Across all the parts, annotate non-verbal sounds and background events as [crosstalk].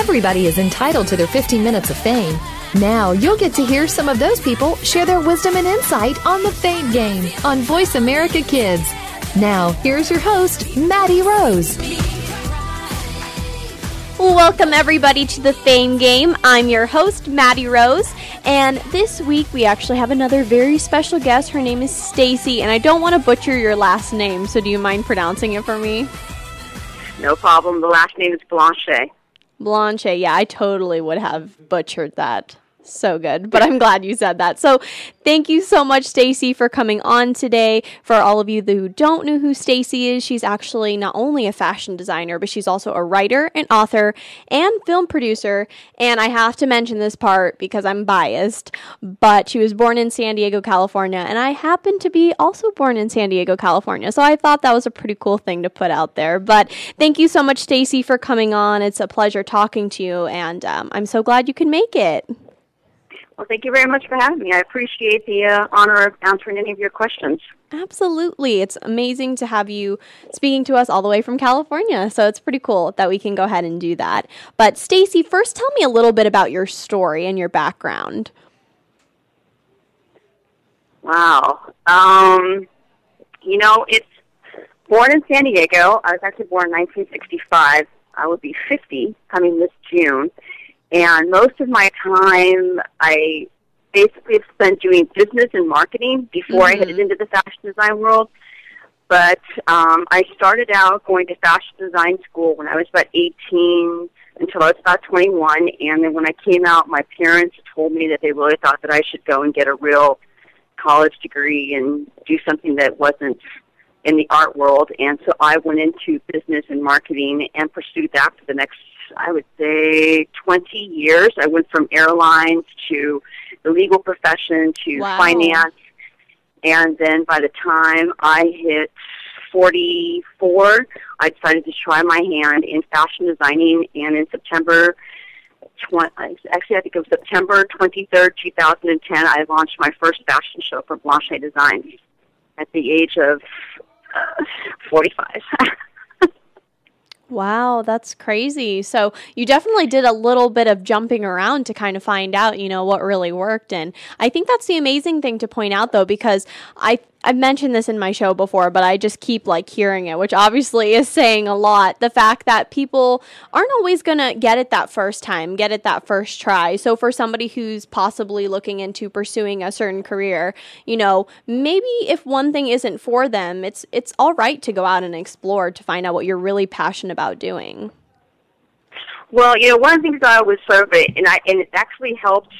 Everybody is entitled to their 15 minutes of fame. Now you'll get to hear some of those people share their wisdom and insight on the Fame Game on Voice America Kids. Now, here's your host, Maddie Rose. Welcome, everybody, to the Fame Game. I'm your host, Maddie Rose, and this week we actually have another very special guest. Her name is Stacey, and I don't want to butcher your last name, so do you mind pronouncing it for me? No problem. The last name is Blanchet. Blanchet, yeah, I totally would have butchered that so good, but I'm glad you said that. So, thank you so much, Stacey, for coming on today. For all of you who don't know who Stacey is, she's actually not only a fashion designer, but she's also a writer, and author, and film producer. And I have to mention this part because I'm biased, but she was born in San Diego, California, and I happen to be also born in San Diego, California. So I thought that was a pretty cool thing to put out there. But thank you so much, Stacey, for coming on. It's a pleasure talking to you, and um, I'm so glad you can make it. Well, thank you very much for having me. I appreciate the uh, honor of answering any of your questions. Absolutely. It's amazing to have you speaking to us all the way from California. So it's pretty cool that we can go ahead and do that. But Stacey, first tell me a little bit about your story and your background. Wow. Um, you know, it's born in San Diego. I was actually born in 1965. I would be 50 coming this June. And most of my time, I basically have spent doing business and marketing before mm-hmm. I headed into the fashion design world. But um, I started out going to fashion design school when I was about 18 until I was about 21. And then when I came out, my parents told me that they really thought that I should go and get a real college degree and do something that wasn't in the art world. And so I went into business and marketing and pursued that for the next I would say, 20 years. I went from airlines to the legal profession to wow. finance. And then by the time I hit 44, I decided to try my hand in fashion designing. And in September, 20, actually, I think it was September 23rd, 2010, I launched my first fashion show for Blanchet Designs at the age of uh, 45. [laughs] Wow, that's crazy. So you definitely did a little bit of jumping around to kind of find out, you know, what really worked. And I think that's the amazing thing to point out, though, because I I've mentioned this in my show before, but I just keep like hearing it, which obviously is saying a lot. The fact that people aren't always going to get it that first time, get it that first try. So for somebody who's possibly looking into pursuing a certain career, you know, maybe if one thing isn't for them, it's it's all right to go out and explore to find out what you're really passionate about doing. Well, you know, one of the things I was sort of, and I and it actually helped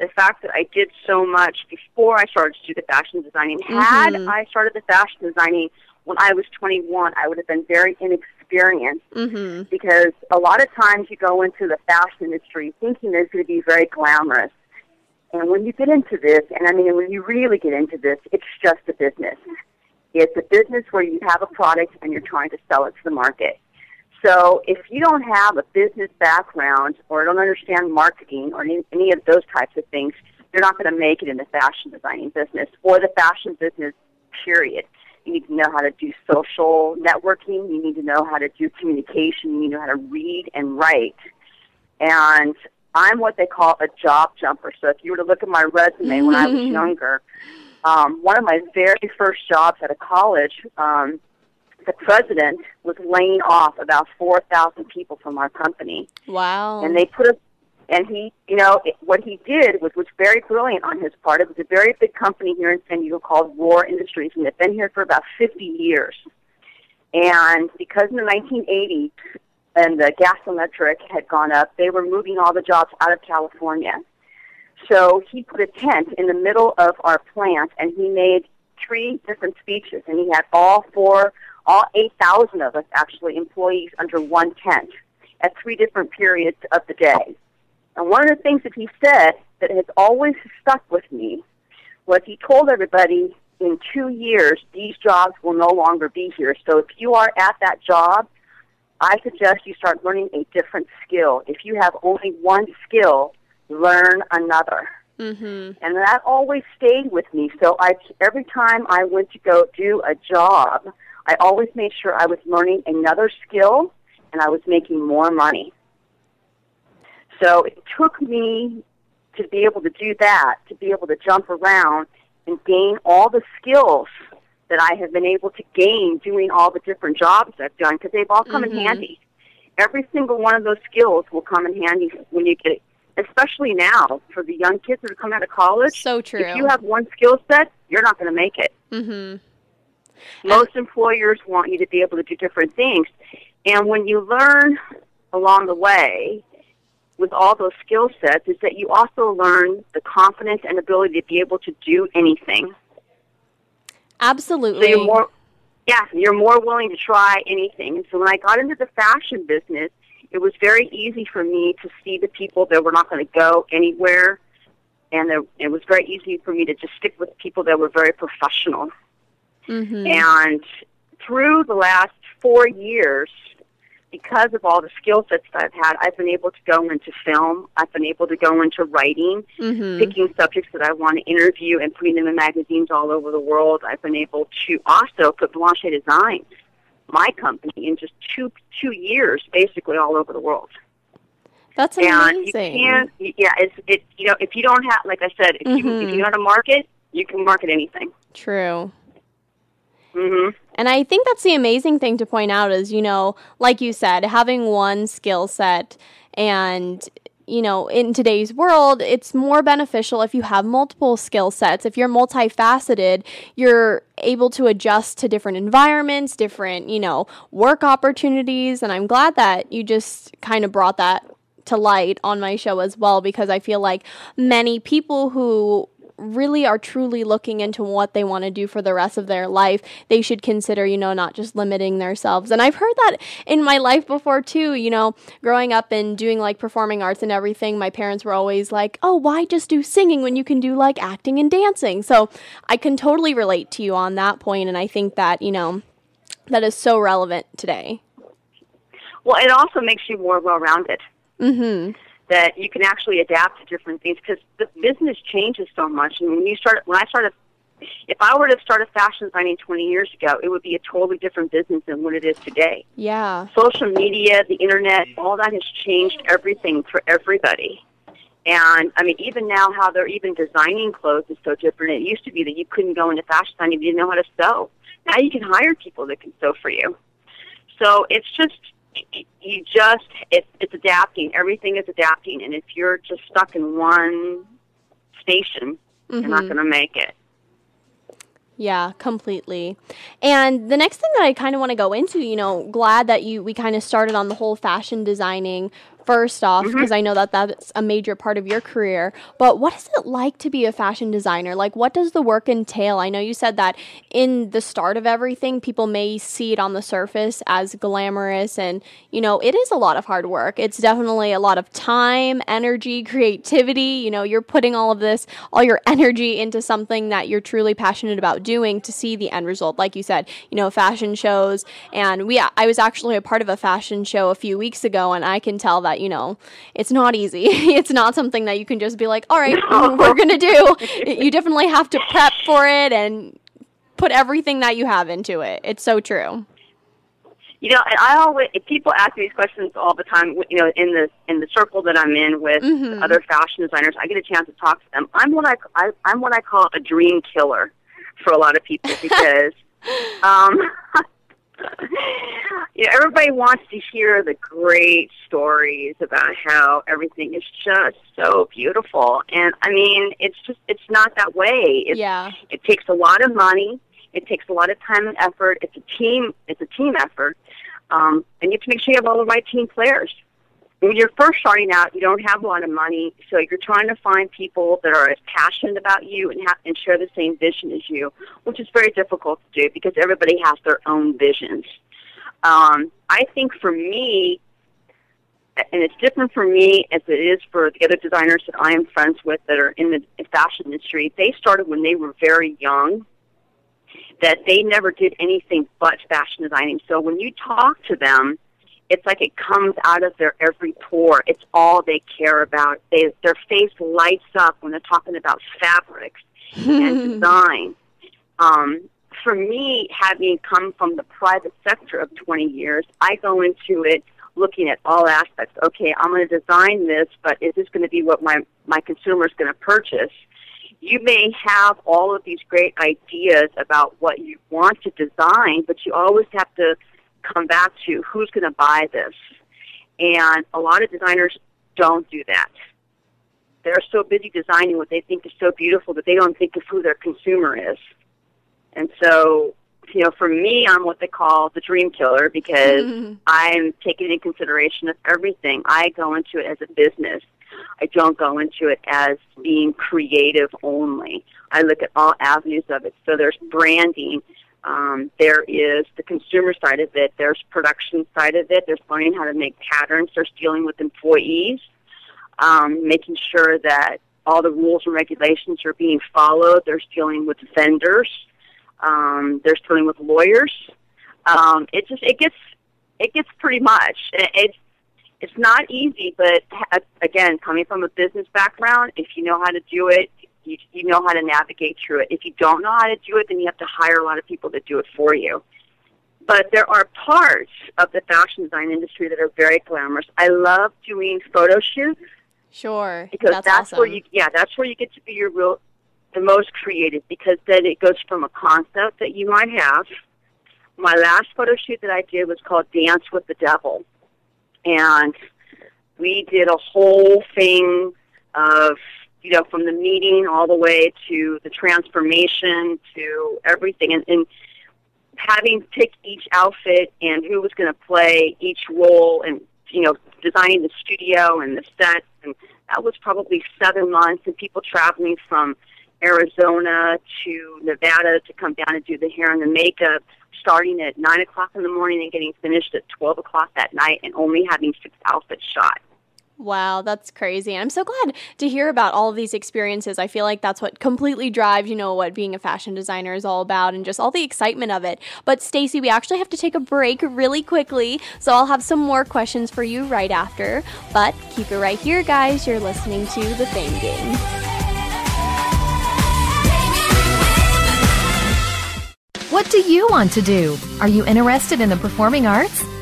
the fact that I did so much before I started to do the fashion designing. Mm-hmm. Had I started the fashion designing when I was 21, I would have been very inexperienced mm-hmm. because a lot of times you go into the fashion industry thinking it's going to be very glamorous. And when you get into this, and I mean, when you really get into this, it's just a business. It's a business where you have a product and you're trying to sell it to the market. So if you don't have a business background or don't understand marketing or any, any of those types of things, you're not going to make it in the fashion designing business or the fashion business, period. You need to know how to do social networking. You need to know how to do communication. You need to know how to read and write. And I'm what they call a job jumper. So if you were to look at my resume when I was [laughs] younger, um, one of my very first jobs at a college, um, the president was laying off about 4,000 people from our company. Wow. And they put a, and he, you know, it, what he did was was very brilliant on his part. It was a very big company here in San Diego called Rohr Industries, and they've been here for about 50 years. And because in the 1980s, and the gas electric had gone up, they were moving all the jobs out of California. So he put a tent in the middle of our plant, and he made three different speeches, and he had all four all 8,000 of us actually employees under one tent at three different periods of the day. And one of the things that he said that has always stuck with me was he told everybody in two years these jobs will no longer be here. So if you are at that job, I suggest you start learning a different skill. If you have only one skill, learn another. Mm-hmm. And that always stayed with me. So I, every time I went to go do a job, I always made sure I was learning another skill and I was making more money. So it took me to be able to do that, to be able to jump around and gain all the skills that I have been able to gain doing all the different jobs I've done because they've all come Mhm. in handy. Every single one of those skills will come in handy when you get it, especially now for the young kids that are coming out of college. So true. If you have one skill set, you're not going to make it. mm-hmm. Most employers want you to be able to do different things. And when you learn along the way with all those skill sets is that you also learn the confidence and ability to be able to do anything. Absolutely. So you're more yeah, you're more willing to try anything. And so when I got into the fashion business, it was very easy for me to see the people that were not going to go anywhere and there, it was very easy for me to just stick with people that were very professional. Mm-hmm. And through the last four years, because of all the skill sets that I've had, I've been able to go into film. I've been able to go into writing, mm-hmm. picking subjects that I want to interview and putting them in magazines all over the world. I've been able to also put Blanchet Designs, my company, in just two two years, basically all over the world. That's And amazing. you can't, yeah, it's it. You know, if you don't have, like I said, if you Mhm. if you know how to market, you can market anything. True. Hmm And I think that's the amazing thing to point out is, you know, like you said, having one skill set and you know, in today's world, it's more beneficial if you have multiple skill sets. If you're multifaceted, you're able to adjust to different environments, different, you know, work opportunities. And I'm glad that you just kind of brought that to light on my show as well because I feel like many people who really are truly looking into what they want to do for the rest of their life, they should consider, you know, not just limiting themselves. And I've heard that in my life before too, you know, growing up and doing like performing arts and everything, my parents were always like, "Oh, why just do singing when you can do like acting and dancing?" So, I can totally relate to you on that point and I think that, you know, that is so relevant today. Well, it also makes you more well-rounded. Mhm. That you can actually adapt to different things because the business changes so much. And when you start, when I started, if I were to start a fashion designing 20 years ago, it would be a totally different business than what it is today. Yeah. Social media, the internet, all that has changed everything for everybody. And I mean, even now, how they're even designing clothes is so different. It used to be that you couldn't go into fashion design if you didn't know how to sew. Now you can hire people that can sew for you. So it's just you just it's it's adapting. Everything is adapting, and if you're just stuck in one station, you're not Mhm. going to make it. Yeah, completely. And the next thing that I kind of want to go into, you know, glad that you we kind of started on the whole fashion designing first off mm-hmm. because I know that that's a major part of your career. But what is it like to be a fashion designer? Like what does the work entail? I know you said that in the start of everything, people may see it on the surface as glamorous and, you know, it is a lot of hard work. It's definitely a lot of time, energy, creativity, you know, you're putting all of this, all your energy into something that you're truly passionate about doing to see the end result. Like you said, you know, fashion shows and we I was actually a part of a fashion show a few weeks ago and I can tell that, you know, it's not easy. [laughs] it's not something that you can just be like, "All right, [laughs] we're going to do." You definitely have to prep for it and put everything that you have into it. It's so true. You know, and I always if people ask me these questions all the time. You know, in the in the circle that I'm in with Mhm. other fashion designers, I get a chance to talk to them. I'm what I, I I'm what I call a dream killer for a lot of people [laughs] because um, [laughs] you know everybody wants to hear the great stories about how everything is just so beautiful, and I mean it's just it's not that way. It's, yeah. it takes a lot of money. It takes a lot of time and effort. It's a team. It's a team effort, um, and you have to make sure you have all the right team players. When you're first starting out, you don't have a lot of money, so you're trying to find people that are as passionate about you and have, and share the same vision as you, which is very difficult to do because everybody has their own visions. Um, I think for me, and it's different for me as it is for the other designers that I am friends with that are in the fashion industry. They started when they were very young, that they never did anything but fashion designing. So when you talk to them, it's like it comes out of their every pore. It's all they care about. They, their face lights up when they're talking about fabrics and [laughs] design. Um, for me, having come from the private sector of 20 years, I go into it looking at all aspects. Okay, I'm going to design this, but is this going to be what my my consumer is going to purchase? You may have all of these great ideas about what you want to design, but you always have to come back to who's going to buy this. And a lot of designers don't do that. They're so busy designing what they think is so beautiful that they don't think of who their consumer is. And so you know, for me, I'm what they call the dream killer because mm-hmm. I'm taking into consideration of everything. I go into it as a business. I don't go into it as being creative only. I look at all avenues of it. So there's branding. Um, there is the consumer side of it. There's production side of it. There's learning how to make patterns. There's dealing with employees, um, making sure that all the rules and regulations are being followed. There's dealing with vendors um, there's dealing with lawyers. Um, it just it gets it gets pretty much. It, it's it's not easy, but again, coming from a business background, if you know how to do it, you, you know how to navigate through it. If you don't know how to do it, then you have to hire a lot of people to do it for you. But there are parts of the fashion design industry that are very glamorous. I love doing photo shoots. Sure, because that's, that's awesome. where you yeah that's where you get to be your real the most creative because then it goes from a concept that you might have. My last photo shoot that I did was called Dance with the Devil. And we did a whole thing of, you know, from the meeting all the way to the transformation to everything. And, and having picked each outfit and who was going to play each role and, you know, designing the studio and the sets. And that was probably seven months and people traveling from Arizona to Nevada to come down and do the hair and the makeup, starting at 9 o'clock in the morning and getting finished at 12 o'clock that night and only having six outfits shot. Wow, that's crazy. I'm so glad to hear about all of these experiences. I feel like that's what completely drives, you know, what being a fashion designer is all about and just all the excitement of it. But Stacey, we actually have to take a break really quickly, so I'll have some more questions for you right after. But keep it right here, guys. You're listening to The Fame Game. What do you want to do? Are you interested in the performing arts?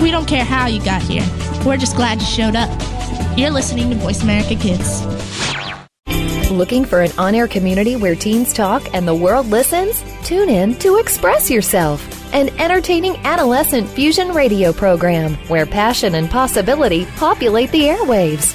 We don't care how you got here. We're just glad you showed up. You're listening to Voice America Kids. Looking for an on air community where teens talk and the world listens? Tune in to Express Yourself, an entertaining adolescent fusion radio program where passion and possibility populate the airwaves.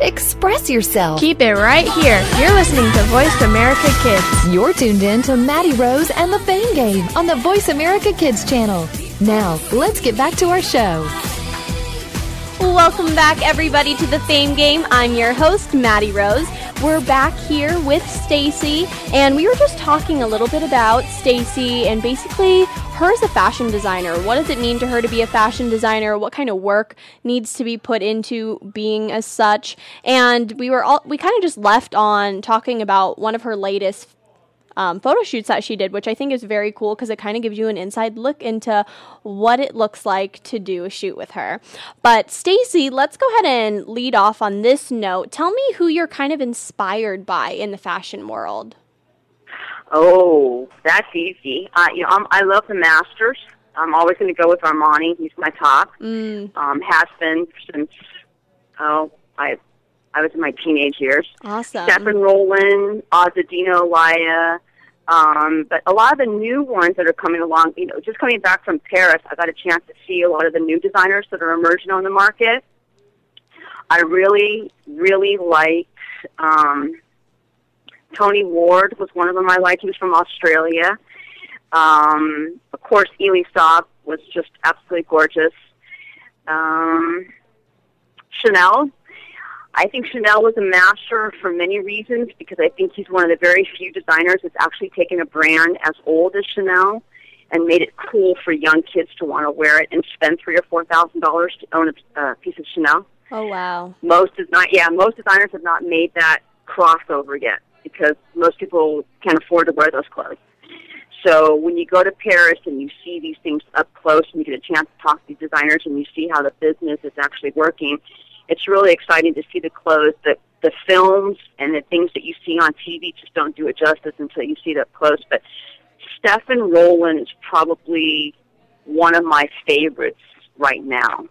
Express yourself. Keep it right here. You're listening to Voice America Kids. You're tuned in to Maddie Rose and the Fame Game on the Voice America Kids channel. Now, let's get back to our show. Welcome back, everybody, to the Fame Game. I'm your host, Maddie Rose. We're back here with Stacey, and we were just talking a little bit about Stacey and basically her as a fashion designer. What does it mean to her to be a fashion designer? What kind of work needs to be put into being as such? And we were all we kind of just left on talking about one of her latest um, photo shoots that she did, which I think is very cool because it kind of gives you an inside look into what it looks like to do a shoot with her. But Stacey, let's go ahead and lead off on this note. Tell me who you're kind of inspired by in the fashion world. Oh, that's easy. Uh, you know, I'm, I love the Masters. I'm always going to go with Armani. He's my top. Mm. Um, has been since oh I I was in my teenage years. Awesome. Stéphane Rolland, Azzedine Alaïa, um, but a lot of the new ones that are coming along, you know, just coming back from Paris, I got a chance to see a lot of the new designers that are emerging on the market. I really, really like um, Tony Ward was one of them I liked. He was from Australia. Um, of course, Elie Saab was just absolutely gorgeous. Um, Chanel. I think Chanel was a master for many reasons because I think he's one of the very few designers that's actually taken a brand as old as Chanel and made it cool for young kids to want to wear it and spend three or four thousand dollars to own a uh, piece of Chanel. Oh wow! Most is not. Yeah, most designers have not made that crossover yet because most people can't afford to wear those clothes. So when you go to Paris and you see these things up close and you get a chance to talk to these designers and you see how the business is actually working, it's really exciting to see the clothes that the films and the things that you see on TV just don't do it justice until you see it up close. But Stéphane Rolland is probably one of my favorites right now.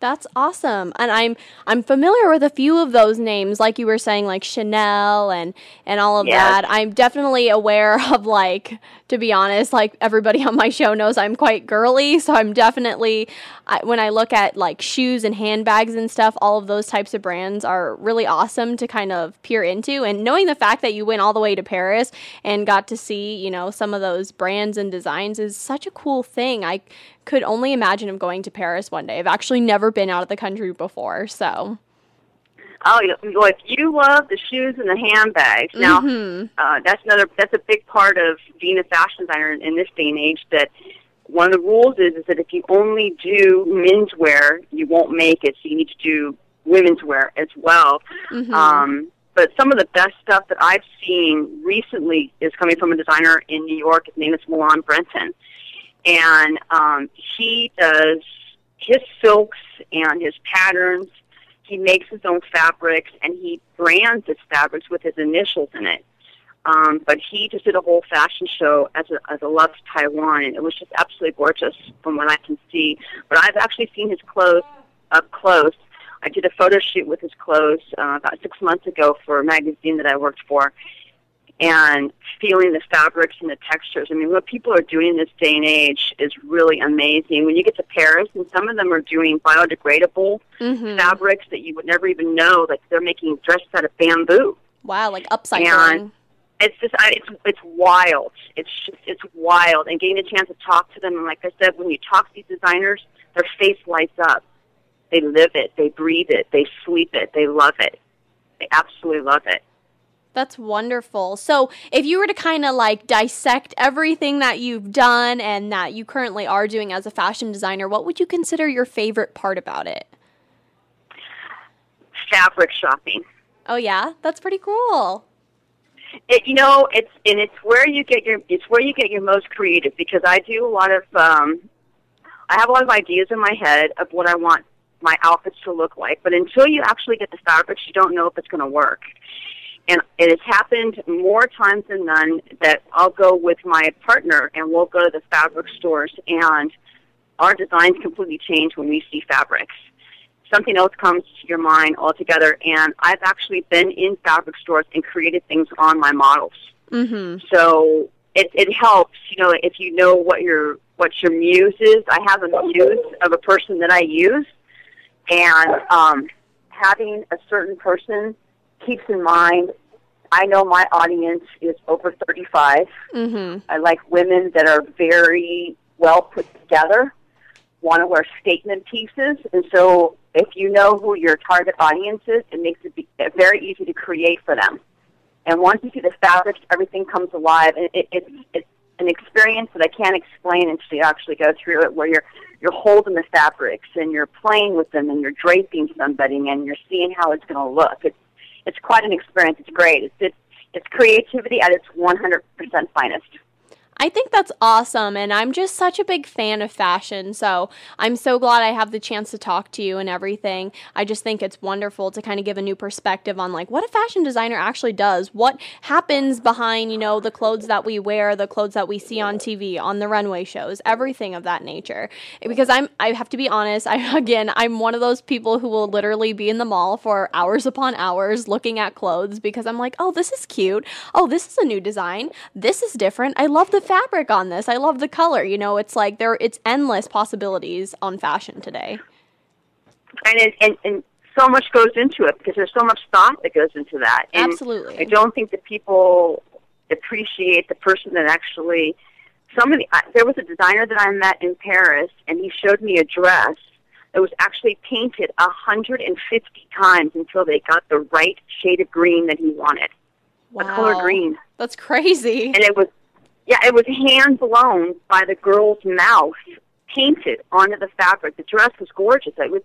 That's awesome. And I'm I'm familiar with a few of those names like you were saying like Chanel and and all of yes. that. I'm definitely aware [laughs] of like to be honest, like everybody on my show knows I'm quite girly, so I'm definitely I, when I look at like shoes and handbags and stuff, all of those types of brands are really awesome to kind of peer into and knowing the fact that you went all the way to Paris and got to see, you know, some of those brands and designs is such a cool thing. I could only imagine of going to Paris one day. I've actually never been out of the country before, so. Oh, well, if you love the shoes and the handbags, now mm-hmm. uh, that's another that's a big part of being a fashion designer in this day and age. That one of the rules is is that if you only do menswear, you won't make it. So you need to do women's wear as well. Mm-hmm. Um, but some of the best stuff that I've seen recently is coming from a designer in New York. His name is Malan Breton and um, he does his silks and his patterns. He makes his own fabrics, and he brands his fabrics with his initials in it. Um, but he just did a whole fashion show as a, as a Love Taiwan, and it was just absolutely gorgeous from what I can see. But I've actually seen his clothes up close. I did a photo shoot with his clothes uh, about six months ago for a magazine that I worked for, and feeling the fabrics and the textures. I mean, what people are doing in this day and age is really amazing. When you get to Paris, and some of them are doing biodegradable mm-hmm. fabrics that you would never even know, like they're making dresses out of bamboo. Wow, like upcycling. And it's just, I, it's it's wild. It's just, it's wild. And getting a chance to talk to them, and like I said, when you talk to these designers, their face lights up. They live it. They breathe it. They sleep it. They love it. They absolutely love it. That's wonderful. So, if you were to kind of like dissect everything that you've done and that you currently are doing as a fashion designer, what would you consider your favorite part about it? Fabric shopping. Oh yeah, that's pretty cool. It, you know, it's and it's where you get your it's where you get your most creative because I do a lot of um I have a lot of ideas in my head of what I want my outfits to look like, but until you actually get the fabrics, you don't know if it's going to work. And it has happened more times than none that I'll go with my partner and we'll go to the fabric stores and our designs completely change when we see fabrics. Something else comes to your mind altogether. And I've actually been in fabric stores and created things on my models. Mm-hmm. So it, it helps, you know, if you know what your what your muse is. I have a muse of a person that I use, and um, having a certain person keeps in mind I know my audience is over 35. Mm-hmm. I like women that are very well put together, want to wear statement pieces. And so if you know who your target audience is, it makes it be very easy to create for them. And once you see the fabrics, everything comes alive. And it, it, it's an experience that I can't explain until you actually go through it, where you're you're holding the fabrics and you're playing with them and you're draping somebody and you're seeing how it's going to look. It's it's quite an experience. It's great. It's it's, it's creativity at its 100% finest. I think that's awesome. And I'm just such a big fan of fashion. So I'm so glad I have the chance to talk to you and everything. I just think it's wonderful to kind of give a new perspective on like what a fashion designer actually does, what happens behind, you know, the clothes that we wear, the clothes that we see on TV, on the runway shows, everything of that nature. Because I'm, I have to be honest, I, [laughs] again, I'm one of those people who will literally be in the mall for hours upon hours looking at clothes because I'm like, oh, this is cute. Oh, this is a new design. This is different. I love the fabric on this. I love the color. You know, it's like there it's endless possibilities on fashion today. And it, and and so much goes into it because there's so much thought that goes into that. And Absolutely. I don't think that people appreciate the person that actually. Somebody, I, there was a designer that I met in Paris, and he showed me a dress that was actually painted 150 times until they got the right shade of green that he wanted, wow. a color green. That's crazy. And it was, yeah, it was hand blown by the girl's mouth, painted onto the fabric. The dress was gorgeous. It was,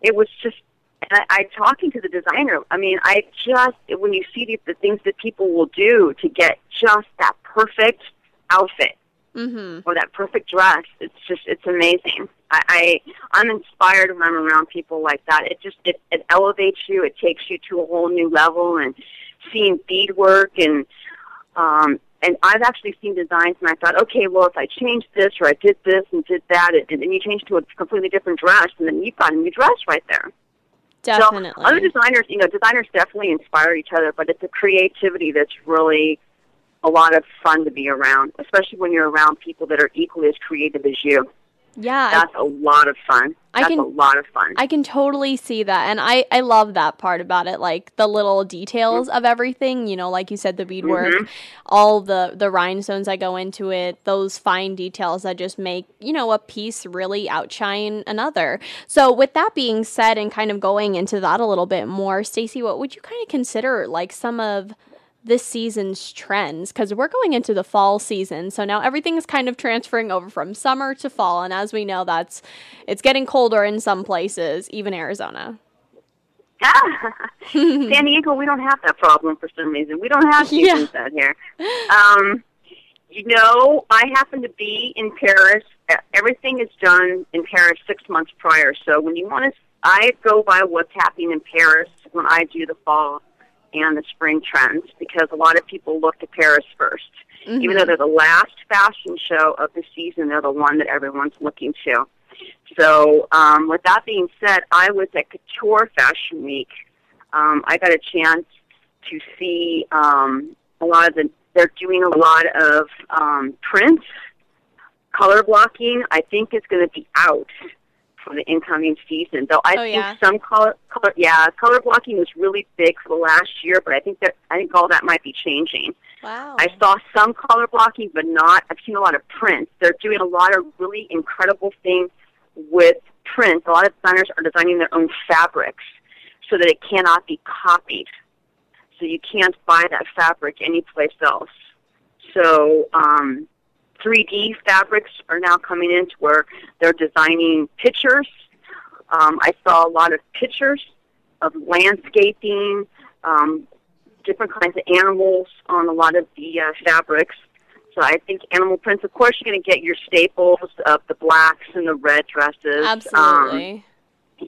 it was just. And I, I talking to the designer. I mean, I just when you see the, the things that people will do to get just that perfect outfit mm-hmm. or that perfect dress, it's just it's amazing. I, I I'm inspired when I'm around people like that. It just it, it elevates you. It takes you to a whole new level. And seeing beadwork and um, and I've actually seen designs and I thought, okay, well, if I change this or I did this and did that, and then you change to a completely different dress, and then you've got a new dress right there. Definitely. So other designers, you know, designers definitely inspire each other, but it's a creativity that's really a lot of fun to be around, especially when you're around people that are equally as creative as you. Yeah. That's a lot of fun. I That's can- a lot of fun. I can totally see that. And I, I love that part about it. Like the little details of everything, you know, like you said, the beadwork, Mhm. all the, the rhinestones that go into it, those fine details that just make, you know, a piece really outshine another. So with that being said and kind of going into that a little bit more, Stacey, what would you kind of consider like some of this season's trends because we're going into the fall season so now everything is kind of transferring over from summer to fall and as we know that's it's getting colder in some places even arizona [laughs] San Diego, we don't have that problem for some reason. We don't have Yeah. out here. Um, you know, I happen to be in Paris. Everything is done in Paris six months prior. So when you want to, I go by what's happening in Paris when I do the fall and the spring trends because a lot of people look to Paris 1st Even though they're the last fashion show of the season, they're the one that everyone's looking to. So, um, with that being said, I was at Couture Fashion Week. Um, I got a chance to see um, a lot of the. They're doing a lot of um, prints, color blocking. I think is going to be out for the incoming season. Though I Oh, think yeah? some color, color, yeah, color blocking was really big for the last year, but I think that I think all that might be changing. wow I saw some color blocking, but not. I've seen a lot of prints. They're doing a lot of really incredible things with prints. A lot of designers are designing their own fabrics so that it cannot be copied. So you can't buy that fabric anyplace else. So um, 3D fabrics are now coming in to where they're designing pictures. Um, I saw a lot of pictures of landscaping, um, different kinds of animals on a lot of the uh, fabrics. So I think animal prints. Of course, you're going to get your staples of the blacks and the red dresses. Um, absolutely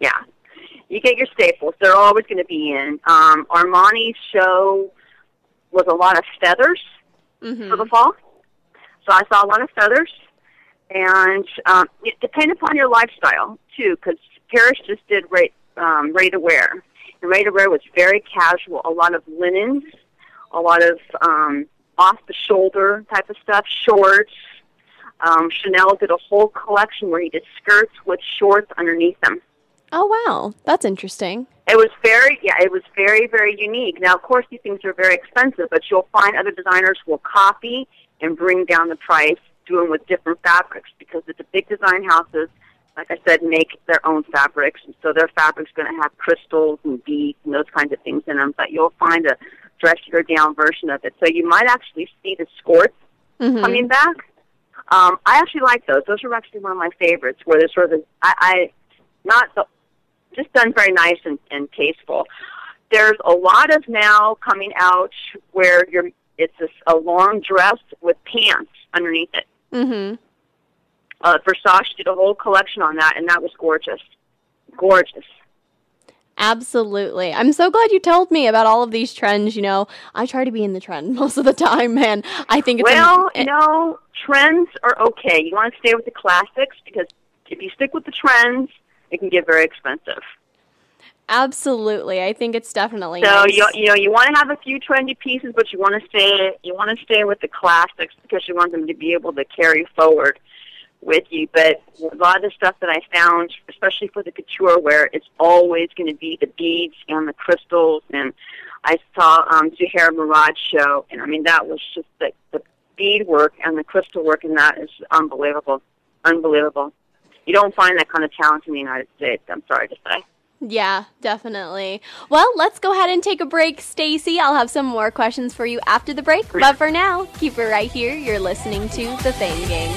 yeah, you get your staples. They're always going to be in. Um, Armani's show was a lot of feathers hmm for the fall. So I saw a lot of feathers, and um, it depends upon your lifestyle too. Because Paris just did ready, um, ready to wear, and ready to wear was very casual. A lot of linens, a lot of um, off the shoulder type of stuff, shorts. Um, Chanel did a whole collection where he did skirts with shorts underneath them. oh wow that's interesting It was very, yeah, it was very, very unique. Now, of course, these things are very expensive, but you'll find other designers will copy and bring down the price, doing with different fabrics because the big design houses, like I said, make their own fabrics, and so their fabric's going to have crystals and beads and those kinds of things in them. But you'll find a dressier down version of it, so you might actually see the skirts Mhm. coming back. Um, I actually like those. Those are actually one of my favorites, where they're sort of I, I not the just done very nice and, and tasteful. There's a lot of now coming out where you're it's a, a long dress with pants underneath it. Mm-hmm. Uh, Versace did a whole collection on that, and that was gorgeous, gorgeous. Absolutely. I'm so glad you told me about all of these trends. You know, I try to be in the trend [laughs] most of the time, man. I think it's Well, am- know, trends are okay. You want to stay with the classics because if you stick with the trends, it can get very expensive. Absolutely. I think it's definitely So nice. you you know you want to have a few trendy pieces, but you want to stay you want to stay with the classics because you want them to be able to carry forward. with you, but a lot of the stuff that I found, especially for the couture wear, it's always going to be the beads and the crystals. And I saw um, Zuhair Murad's show, and I mean that was just the, the bead work and the crystal work, and that is unbelievable, unbelievable. You don't find that kind of talent in the United States. I'm sorry to say. Yeah, definitely. Well, let's go ahead and take a break, Stacey. I'll have some more questions for you after the break, but for now, keep it right here. You're listening to The Fame Game.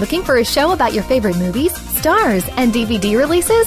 Looking for a show about your favorite movies, stars, and DVD releases?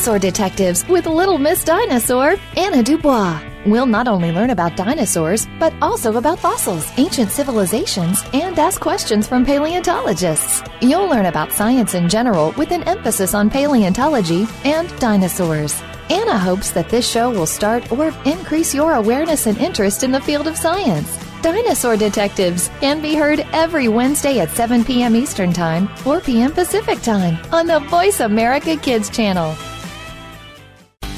Dinosaur Detectives with Little Miss Dinosaur, Anna Dubois. We'll not only learn about dinosaurs, but also about fossils, ancient civilizations, and ask questions from paleontologists. You'll learn about science in general with an emphasis on paleontology and dinosaurs. Anna hopes that this show will start or increase your awareness and interest in the field of science. Dinosaur Detectives can be heard every Wednesday at 7 p.m. Eastern Time, 4 p.m. Pacific Time on the Voice America Kids channel.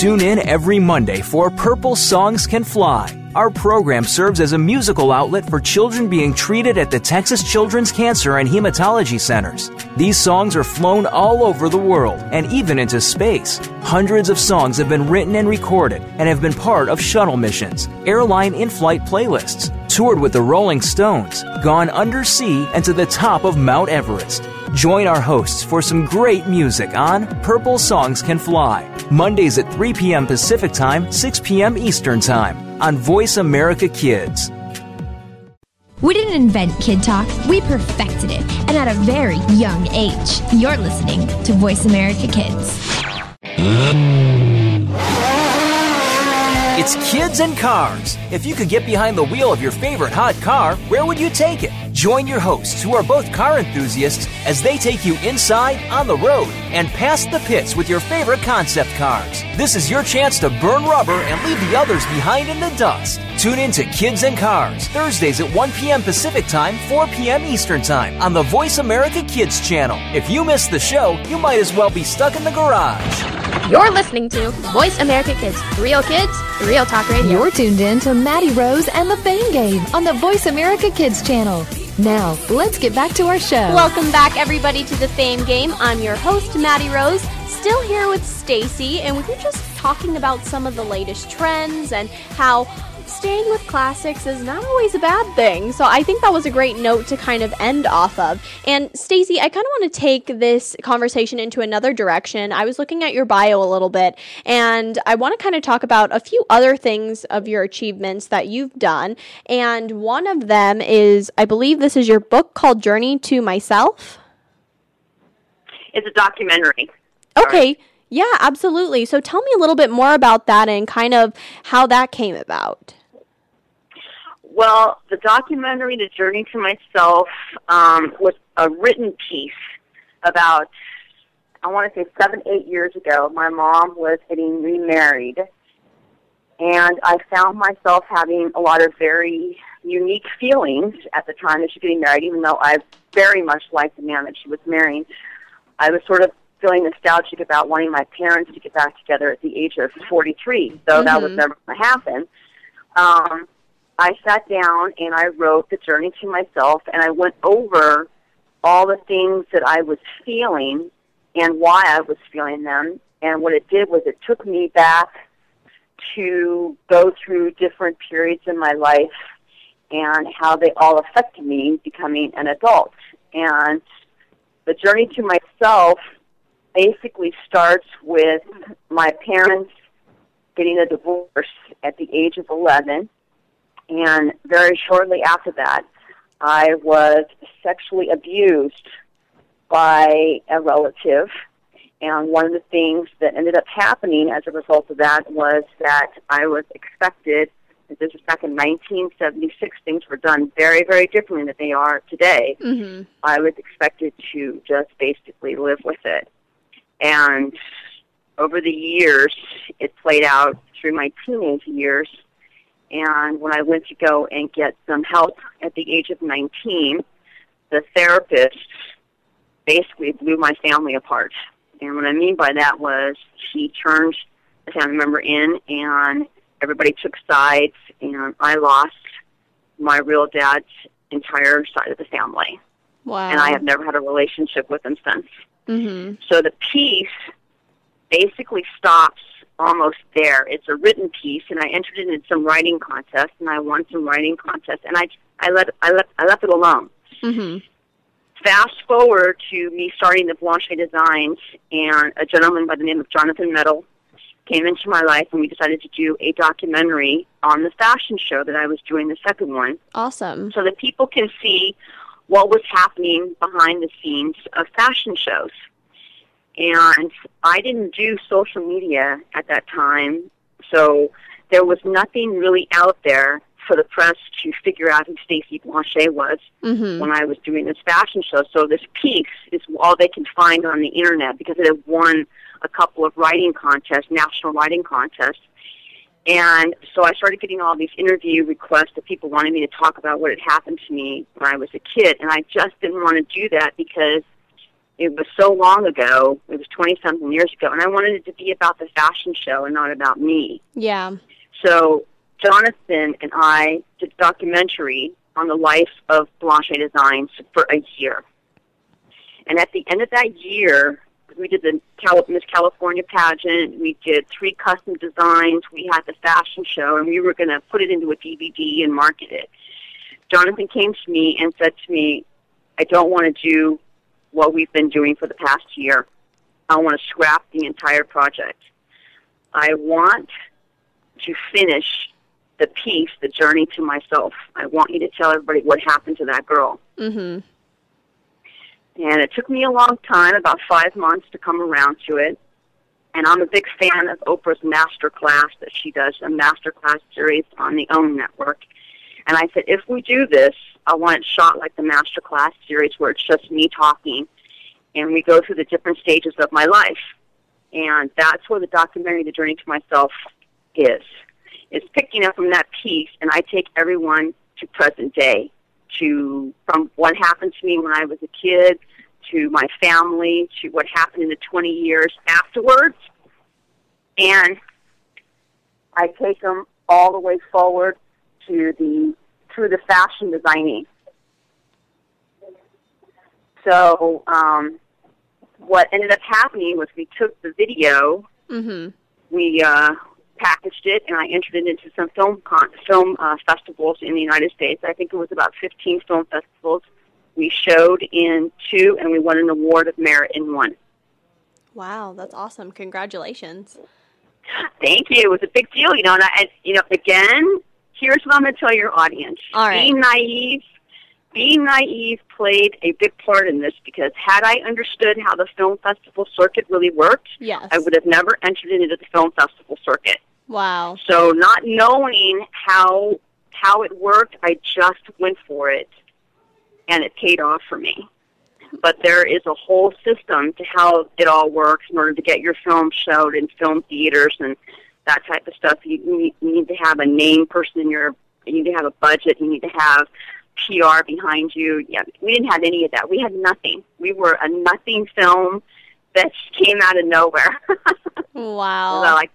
Tune in every Monday for Purple Songs Can Fly. Our program serves as a musical outlet for children being treated at the Texas Children's Cancer and Hematology Centers. These songs are flown all over the world and even into space. Hundreds of songs have been written and recorded and have been part of shuttle missions, airline in flight playlists, toured with the Rolling Stones, gone undersea and to the top of Mount Everest. Join our hosts for some great music on Purple Songs Can Fly, Mondays at 3 p.m. Pacific Time, 6 p.m. Eastern Time on Voice America Kids. We didn't invent Kid Talk, we perfected it, and at a very young age. You're listening to Voice America Kids. Mm. It's Kids and Cars. If you could get behind the wheel of your favorite hot car, where would you take it? Join your hosts, who are both car enthusiasts, as they take you inside, on the road, and past the pits with your favorite concept cars. This is your chance to burn rubber and leave the others behind in the dust. Tune in to Kids and Cars, Thursdays at 1 p.m. Pacific Time, 4 p.m. Eastern Time, on the Voice America Kids channel. If you miss the show, you might as well be stuck in the garage. You're listening to Voice America Kids. Real kids, real talk radio. You're tuned in to Maddie Rose and the Fame Game on the Voice America Kids channel. Now, let's get back to our show. Welcome back, everybody, to the Fame Game. I'm your host, Maddie Rose, still here with Stacey, and we were just talking about some of the latest trends and how staying with classics is not always a bad thing. So I think that was a great note to kind of end off of. And Stacey, I kind of want to take this conversation into another direction. I was looking at your bio a little bit and I want to kind of talk about a few other things of your achievements that you've done. And one of them is I believe this is your book called Journey to Myself. It's a documentary. Okay. Yeah, absolutely. So tell me a little bit more about that and kind of how that came about. Well, the documentary, The Journey to Myself, um, was a written piece about, I want to say seven, eight years ago. My mom was getting remarried, and I found myself having a lot of very unique feelings at the time that she was getting married, even though I very much liked the man that she was marrying. I was sort of feeling nostalgic about wanting my parents to get back together at the age of 43, though mm-hmm. that was never going to happen. Um, I sat down and I wrote The Journey to Myself, and I went over all the things that I was feeling and why I was feeling them. And what it did was it took me back to go through different periods in my life and how they all affected me becoming an adult. And the journey to myself basically starts with my parents getting a divorce at the age of 11. And very shortly after that, I was sexually abused by a relative. And one of the things that ended up happening as a result of that was that I was expected, this was back in 1976, things were done very, very differently than they are today. Mm-hmm. I was expected to just basically live with it. And over the years, it played out through my teenage years. And when I went to go and get some help at the age of 19, the therapist basically blew my family apart. And what I mean by that was she turned a family member in and everybody took sides and I lost my real dad's entire side of the family. Wow. And I have never had a relationship with him since. Mm-hmm. So the piece basically stops almost there. It's a written piece, and I entered it in some writing contest, and I won some writing contest, and I I let I let I left it alone. Mm-hmm. Fast forward to me starting the Blanchet Designs, and a gentleman by the name of Jonathan Metal came into my life, and we decided to do a documentary on the fashion show that I was doing, the second one. Awesome. So that people can see what was happening behind the scenes of fashion shows. And I didn't do social media at that time, so there was nothing really out there for the press to figure out who Stacey Blanchet was mm-hmm. when I was doing this fashion show. So this piece is all they can find on the internet because it had won a couple of writing contests, national writing contests. And so I started getting all these interview requests that people wanted me to talk about what had happened to me when I was a kid. And I just didn't want to do that because it was so long ago. It was 20 something years ago. And I wanted it to be about the fashion show and not about me. Yeah. So Jonathan and I did a documentary on the life of Blanchet Designs for a year. And at the end of that year, we did the Cal- Miss California pageant. We did three custom designs. We had the fashion show, and we were going to put it into a DVD and market it. Jonathan came to me and said to me, I don't want to do what we've been doing for the past year. I want to scrap the entire project. I want to finish the piece, the journey to myself. I want you to tell everybody what happened to that girl. Mm-hmm. And it took me a long time, about five months, to come around to it. and I'm a big fan of Oprah's Master Class that she does a Master Class series on the OWN network. And I said, if we do this, I want it shot like the Master Class series where it's just me talking, and we go through the different stages of my life. And that's where the documentary, The Journey to Myself, is. It's picking up from that piece, and I take everyone to present day, to from what happened to me when I was a kid, to my family, to what happened in the 20 years afterwards. And I take them all the way forward to the through the fashion designing. So um, what ended up happening was we took the video, Mhm. we uh, packaged it, and I entered it into some film con- film uh, festivals in the United States. I think it was about 15 film festivals. We showed in two, and we won an award of merit in one. Wow, that's awesome. Congratulations. Thank you. It was a big deal, you know. And, I, and you know, again, here's what I'm going to tell your audience. All right. Being naive, being naive played a big part in this because had I understood how the film festival circuit really worked, Yes. I would have never entered into the film festival circuit. Wow. So, not knowing how how it worked, I just went for it, and it paid off for me. But there is a whole system to how it all works in order to get your film showed in film theaters and that type of stuff. You need, you need to have a name person in your. You need to have a budget. You need to have PR behind you. Yeah, we didn't have any of that. We had nothing. We were a nothing film that came out of nowhere. [laughs] Wow. So, like,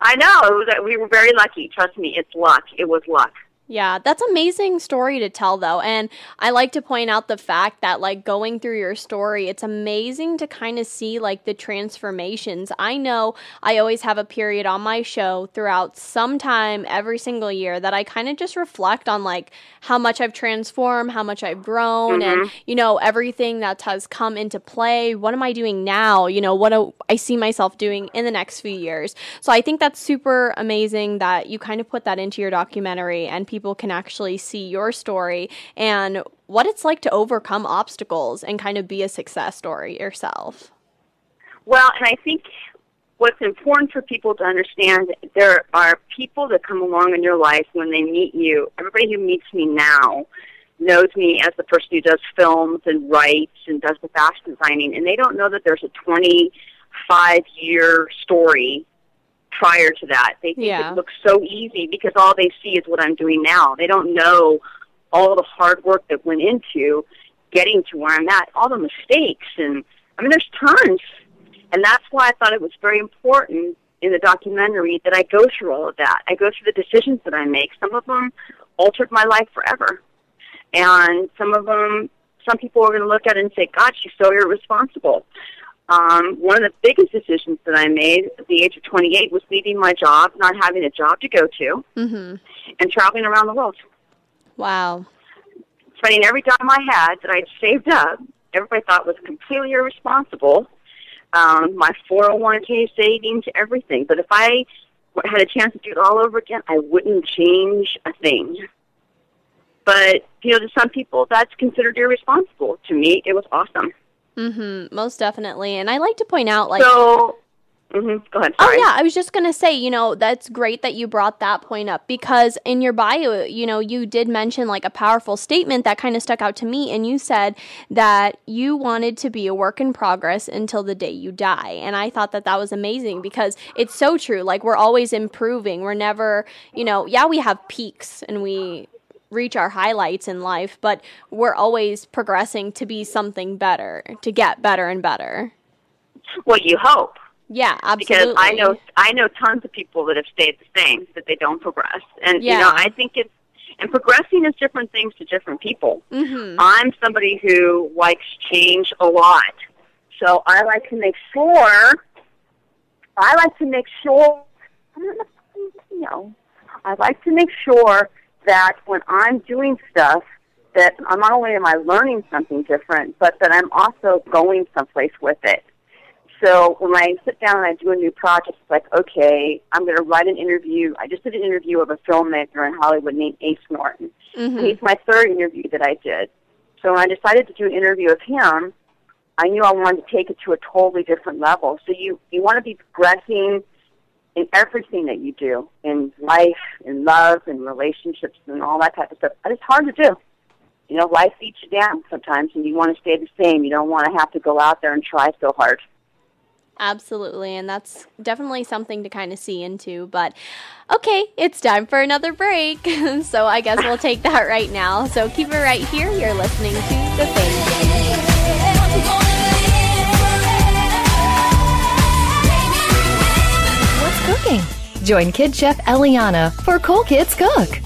I know it was, we were very lucky. Trust me, it's luck. It was luck. Yeah, that's amazing story to tell though. And I like to point out the fact that like going through your story, it's amazing to kind of see like the transformations. I know I always have a period on my show throughout some time every single year that I kind of just reflect on like how much I've transformed, how much I've grown and mm-hmm. you know everything that has come into play. What am I doing now? You know, what do I see myself doing in the next few years. So I think that's super amazing that you kind of put that into your documentary and people can actually see your story and what it's like to overcome obstacles and kind of be a success story yourself. Well, and I think what's important for people to understand there are people that come along in your life when they meet you. Everybody who meets me now knows me as the person who does films and writes and does the fashion designing, and they don't know that there's a 25 year story prior to that. They think Yeah. it looks so easy because all they see is what I'm doing now. They don't know all the hard work that went into getting to where I'm at, all the mistakes, and I mean, there's tons. And that's why I thought it was very important in the documentary that I go through all of that. I go through the decisions that I make. Some of them altered my life forever. And some of them, some people are going to look at it and say, God, she's so irresponsible. Um, one of the biggest decisions that I made at the age of 28 was leaving my job, not having a job to go to, Mhm. and traveling around the world. Wow. spending every dime I had that I'd saved up. Everybody thought was completely irresponsible. Um, my 401k savings, everything. But if I had a chance to do it all over again, I wouldn't change a thing. But you know, to some people, that's considered irresponsible. To me, it was awesome. Mhm. Most definitely. And I like to point out like so, hmm go ahead. Oh yeah, I was just gonna say, you know, that's great that you brought that point up because in your bio, you know, you did mention like a powerful statement that kind of stuck out to me, and you said that you wanted to be a work in progress until the day you die, and I thought that that was amazing because it's so true. Like we're always improving. We're never, you know, yeah, we have peaks and we reach our highlights in life, but we're always progressing to be something better, to get better and better. Well, you hope. Yeah, absolutely. because. I know I know tons of people that have stayed the same, that they don't progress. And you know, I think it's and progressing is different things to different people. Mhm. I'm somebody who likes change a lot. So I like to make sure I like to make sure I don't you know, I like to make sure that when I'm doing stuff that I'm not only am I learning something different, but that I'm also going someplace with it. So when I sit down and I do a new project, it's like, okay, I'm going to write an interview. I just did an interview of a filmmaker in Hollywood named Ace Norton. Mhm. He's my third interview that I did. So when I decided to do an interview of him, I knew I wanted to take it to a totally different level. So you you want to be progressing in everything that you do in life, in love, in relationships, and all that type of stuff. But it's hard to do. You know, life beats you down sometimes, and you want to stay the same. You don't want to have to go out there and try so hard. Absolutely, and that's definitely something to kind of see into. But okay, it's time for another break. [laughs] so I guess we'll take that right now. So keep it right here. You're listening to The Fame cooking? Join Kid Chef Eliana for Cool Kids Cook.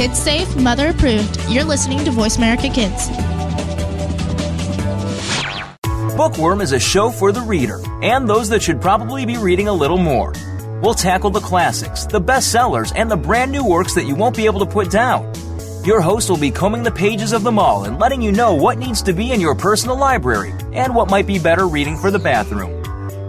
Kids safe, mother approved. You're listening to Voice America Kids. Bookworm is a show for the reader and those that should probably be reading a little more. We'll tackle the classics, the bestsellers, and the brand new works that you won't be able to put down. Your host will be combing the pages of them all and letting you know what needs to be in your personal library and what might be better reading for the bathroom.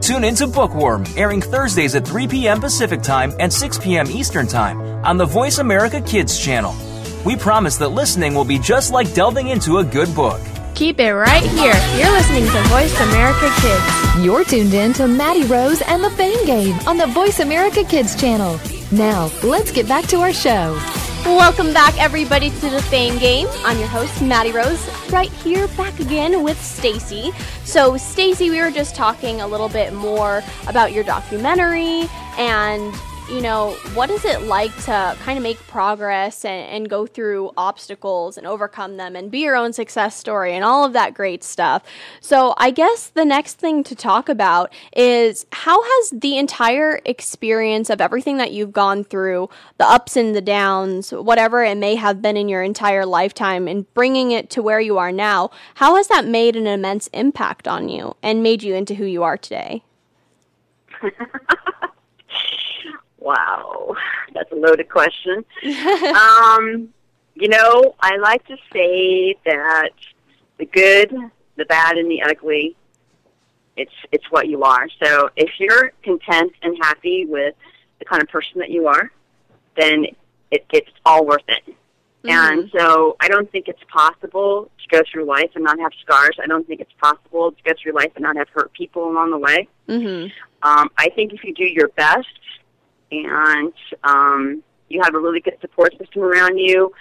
Tune into Bookworm, airing Thursdays at 3 p.m. Pacific Time and 6 p.m. Eastern Time on the Voice America Kids channel. We promise that listening will be just like delving into a good book. Keep it right here. You're listening to Voice America Kids. You're tuned in to Maddie Rose and the Fame Game on the Voice America Kids channel. Now, let's get back to our show. Welcome back, everybody, to the Fame Game. I'm your host, Maddie Rose, right here back again with Stacey. So, Stacey, we were just talking a little bit more about your documentary and you know, what is it like to kind of make progress and, and, go through obstacles and overcome them and be your own success story and all of that great stuff? So, I guess the next thing to talk about is how has the entire experience of everything that you've gone through, the ups and the downs, whatever it may have been in your entire lifetime, and bringing it to where you are now, how has that made an immense impact on you and made you into who you are today? [laughs] Wow, that's a loaded question. [laughs] um, you know, I like to say that the good, the bad, and the ugly, it's it's what you are. So if you're content and happy with the kind of person that you are, then it, it's all worth it. Mm-hmm. And so I don't think it's possible to go through life and not have scars. I don't think it's possible to go through life and not have hurt people along the way. Mm-hmm. Um, I think if you do your best and um, you have a really good support system around you.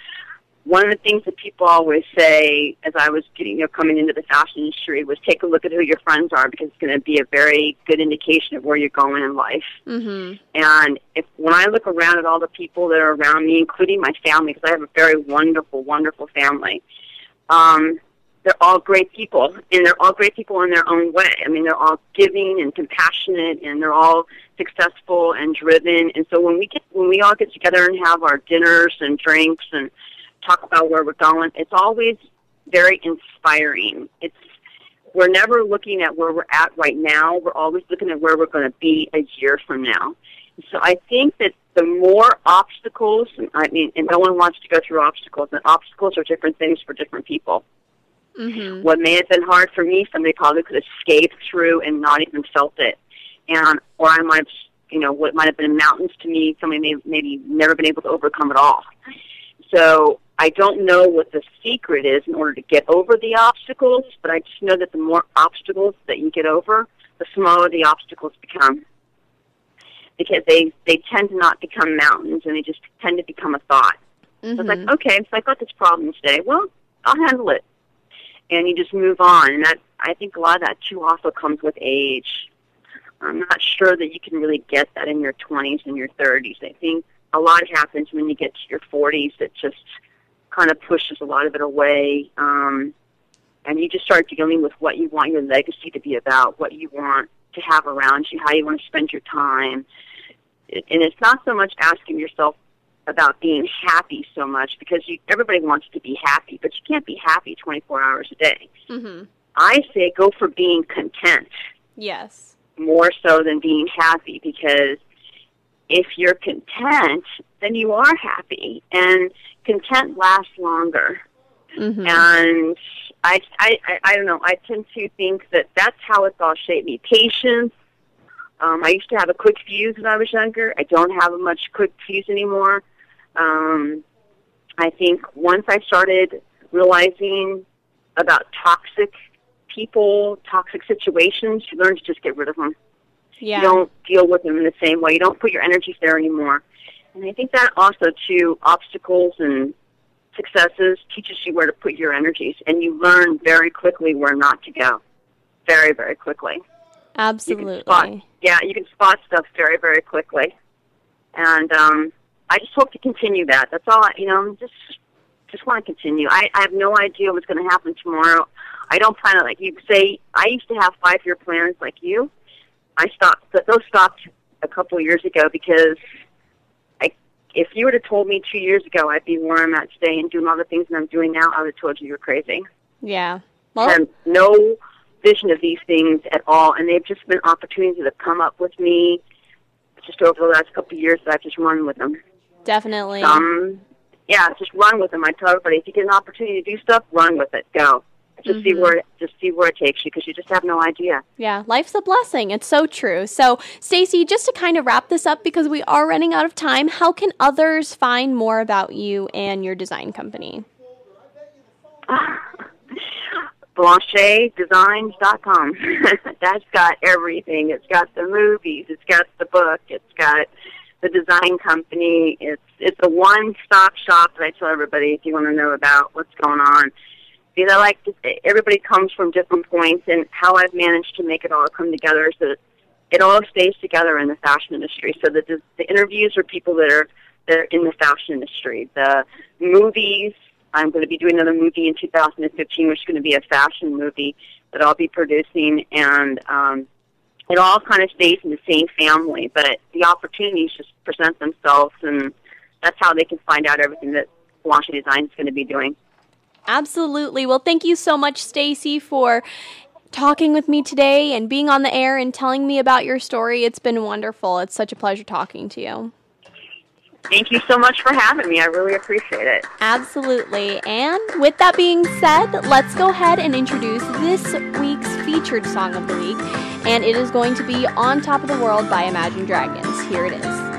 One of the things that people always say as I was getting, you know, coming into the fashion industry was take a look at who your friends are because it's going to be a very good indication of where you're going in life. Mm-hmm. And if when I look around at all the people that are around me, including my family, because I have a very wonderful, wonderful family, um, they're all great people, and they're all great people in their own way. I mean, they're all giving and compassionate, and they're all successful and driven. And so when we get when we all get together and have our dinners and drinks and talk about where we're going, it's always very inspiring. It's we're never looking at where we're at right now. We're always looking at where we're going to be a year from now. So I think that the more obstacles, I mean, and no one wants to go through obstacles, and obstacles are different things for different people. Mm-hmm. What may have been hard for me, somebody probably could have scathed through and not even felt it. And or I might, you know, what might have been mountains to me, somebody may maybe never been able to overcome at all. So I don't know what the secret is in order to get over the obstacles, but I just know that the more obstacles that you get over, the smaller the obstacles become. Because they they tend to not become mountains, and they just tend to become a thought. Mm-hmm. So it's like, okay, so I got this problem today. Well, I'll handle it and you just move on. And that I think a lot of that too also comes with age. I'm not sure that you can really get that in your 20s and your 30s. I think a lot happens when you get to your 40s that just kind of pushes a lot of it away. Um, and you just start dealing with what you want your legacy to be about, what you want to have around you, how you want to spend your time. And it's not so much asking yourself about being happy so much because you, everybody wants to be happy, but you can't be happy 24 hours a day. Mm-hmm. I say go for being content Yes. more so than being happy because if you're content, then you are happy, and content lasts longer. Mm-hmm. And I, I, I, don't know. I tend to think that that's how it's all shaped me. Patience. Um, I used to have a quick fuse when I was younger. I don't have a much quick fuse anymore. Um, I think once I started realizing about toxic people, toxic situations, you learn to just get rid of them. Yeah. You don't deal with them in the same way. You don't put your energies there anymore. And I think that also, too, obstacles and successes teaches you where to put your energies, and you learn very quickly where not to go. Very, very quickly. You Absolutely. spot, yeah, you can spot stuff very, very quickly. And um, I just hope to continue that. That's all. I, you know, just just want to continue. I, I have no idea what's going to happen tomorrow. I don't plan it like you say. I used to have five year plans like you. I stopped. But those stopped a couple of years ago because I, if you would have told me two years ago I'd be where I'm at today and doing all the things that I'm doing now, I would have told you you're crazy. Yeah. I Well, have no vision of these things at all, and they've just been opportunities that have come up with me just over the last couple of years that I've just run with them. Definitely. Um, yeah, just run with them. I tell everybody if you get an opportunity to do stuff, run with it. Go. Just see where it, just see where it takes you because you just have no idea. Yeah, life's a blessing. It's so true. So, Stacey, just to kind of wrap this up because we are running out of time, how can others find more about you and your design company? [laughs] BlanchetDesigns.com. [laughs] That's got everything. It's got the movies. It's got the book. It's got the design company. It's it's a one-stop shop that I tell everybody if you want to know about what's going on. Because I like to, everybody comes from different points, and how I've managed to make it all come together is that it all stays together in the fashion industry. So the the interviews are people that are that are in the fashion industry. The movies. I'm going to be doing another movie in 2015, which is going to be a fashion movie that I'll be producing, and um, it all kind of stays in the same family. But the opportunities just present themselves, and that's how they can find out everything that Blanchet Design is going to be doing. Absolutely. Well, thank you so much, Stacey, for talking with me today and being on the air and telling me about your story. It's been wonderful. It's such a pleasure talking to you. Thank you so much for having me. I really appreciate it. Absolutely. And with that being said, let's go ahead and introduce this week's featured song of the week. And it is going to be On Top of the World by Imagine Dragons. Here it is.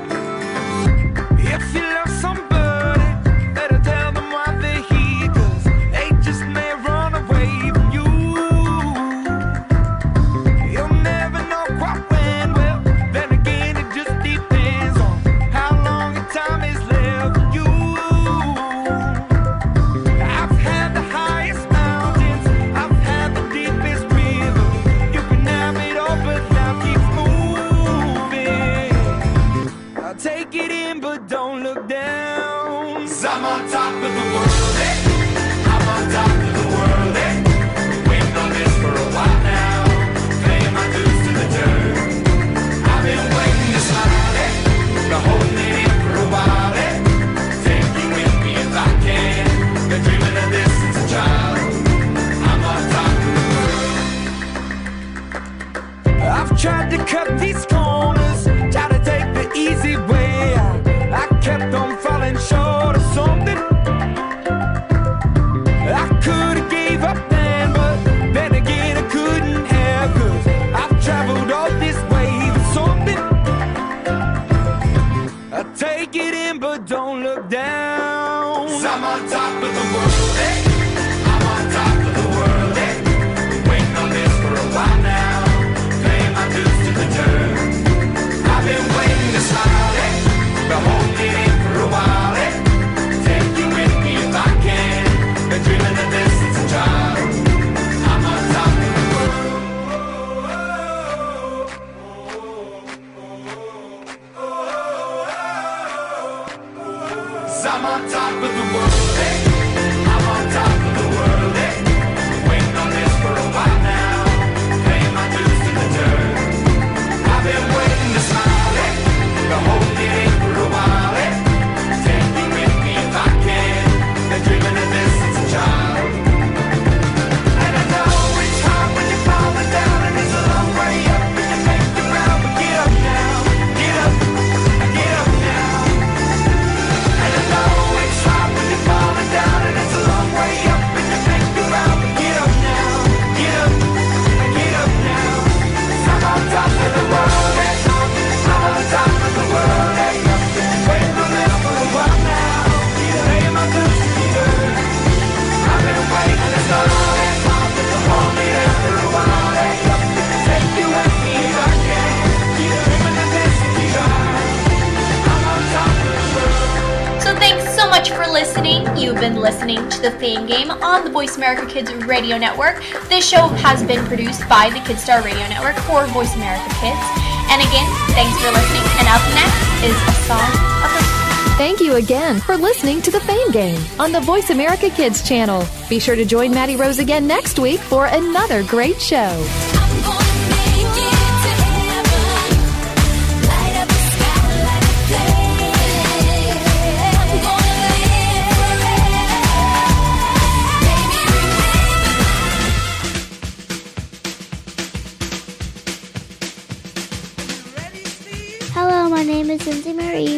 The Fame Game on the Voice America Kids Radio Network. This show has been produced by the Kidstar Radio Network for Voice America Kids. And again, thanks for listening. And up next is a song of the Thank you again for listening to the Fame Game on the Voice America Kids channel. Be sure to join Maddie Rose again next week for another great show.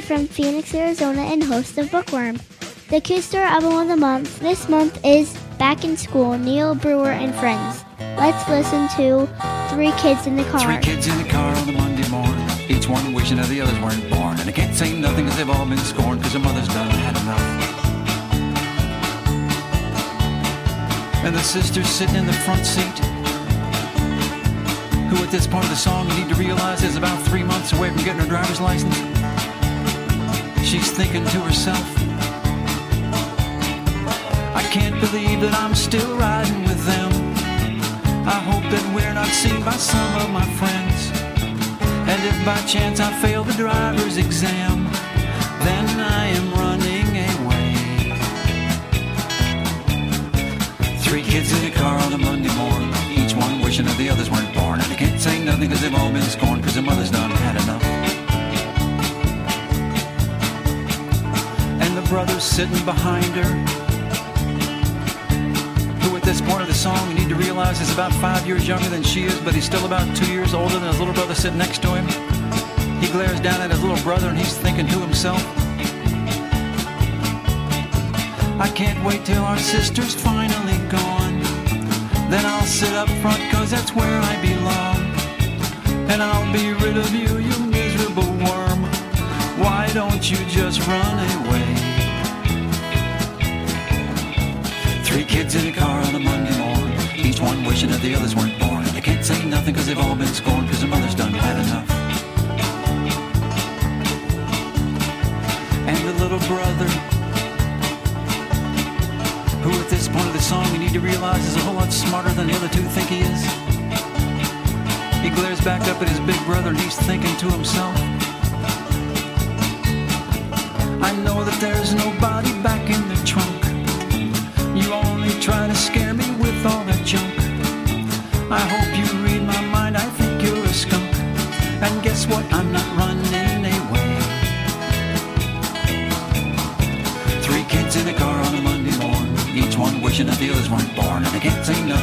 From Phoenix, Arizona, and host of Bookworm. The Kidstar Album of the Month this month is Back in School, Neil Brewer and Friends. Let's listen to Three Kids in the Car. Three kids in the car on a Monday morning, each one wishing that the others weren't born. And I can't say nothing because they've all been scorned because their mother's done had enough. And the sister's sitting in the front seat, who at this part of the song you need to realize is about three months away from getting her driver's license. She's thinking to herself, I can't believe that I'm still riding with them. I hope that we're not seen by some of my friends. And if by chance I fail the driver's exam, sitting behind her who at this point of the song you need to realize is about five years younger than she is, but he's still about two years older than his little brother sitting next to him. He glares down at his little brother and he's thinking to himself, I can't wait till our sister's finally gone. Then I'll sit up front cause that's where I belong. And I'll be rid of you, you miserable worm. Why don't you just run away? Three kids in a car on a Monday morning, each one wishing that the others weren't born. They can't say nothing because they've all been scorned because their mother's done had enough. And the little brother, who at this point of the song you need to realize is a whole lot smarter than the other two think he is. He glares back up at his big brother and he's thinking to himself, I know that there's nobody back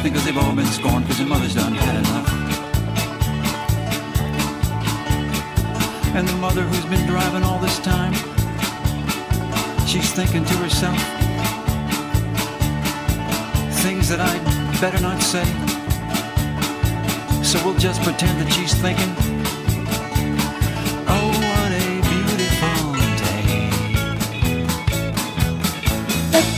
because they've all been scorned because their mother's done had enough. And the mother who's been driving all this time, she's thinking to herself, things that I'd better not say. So we'll just pretend that she's thinking,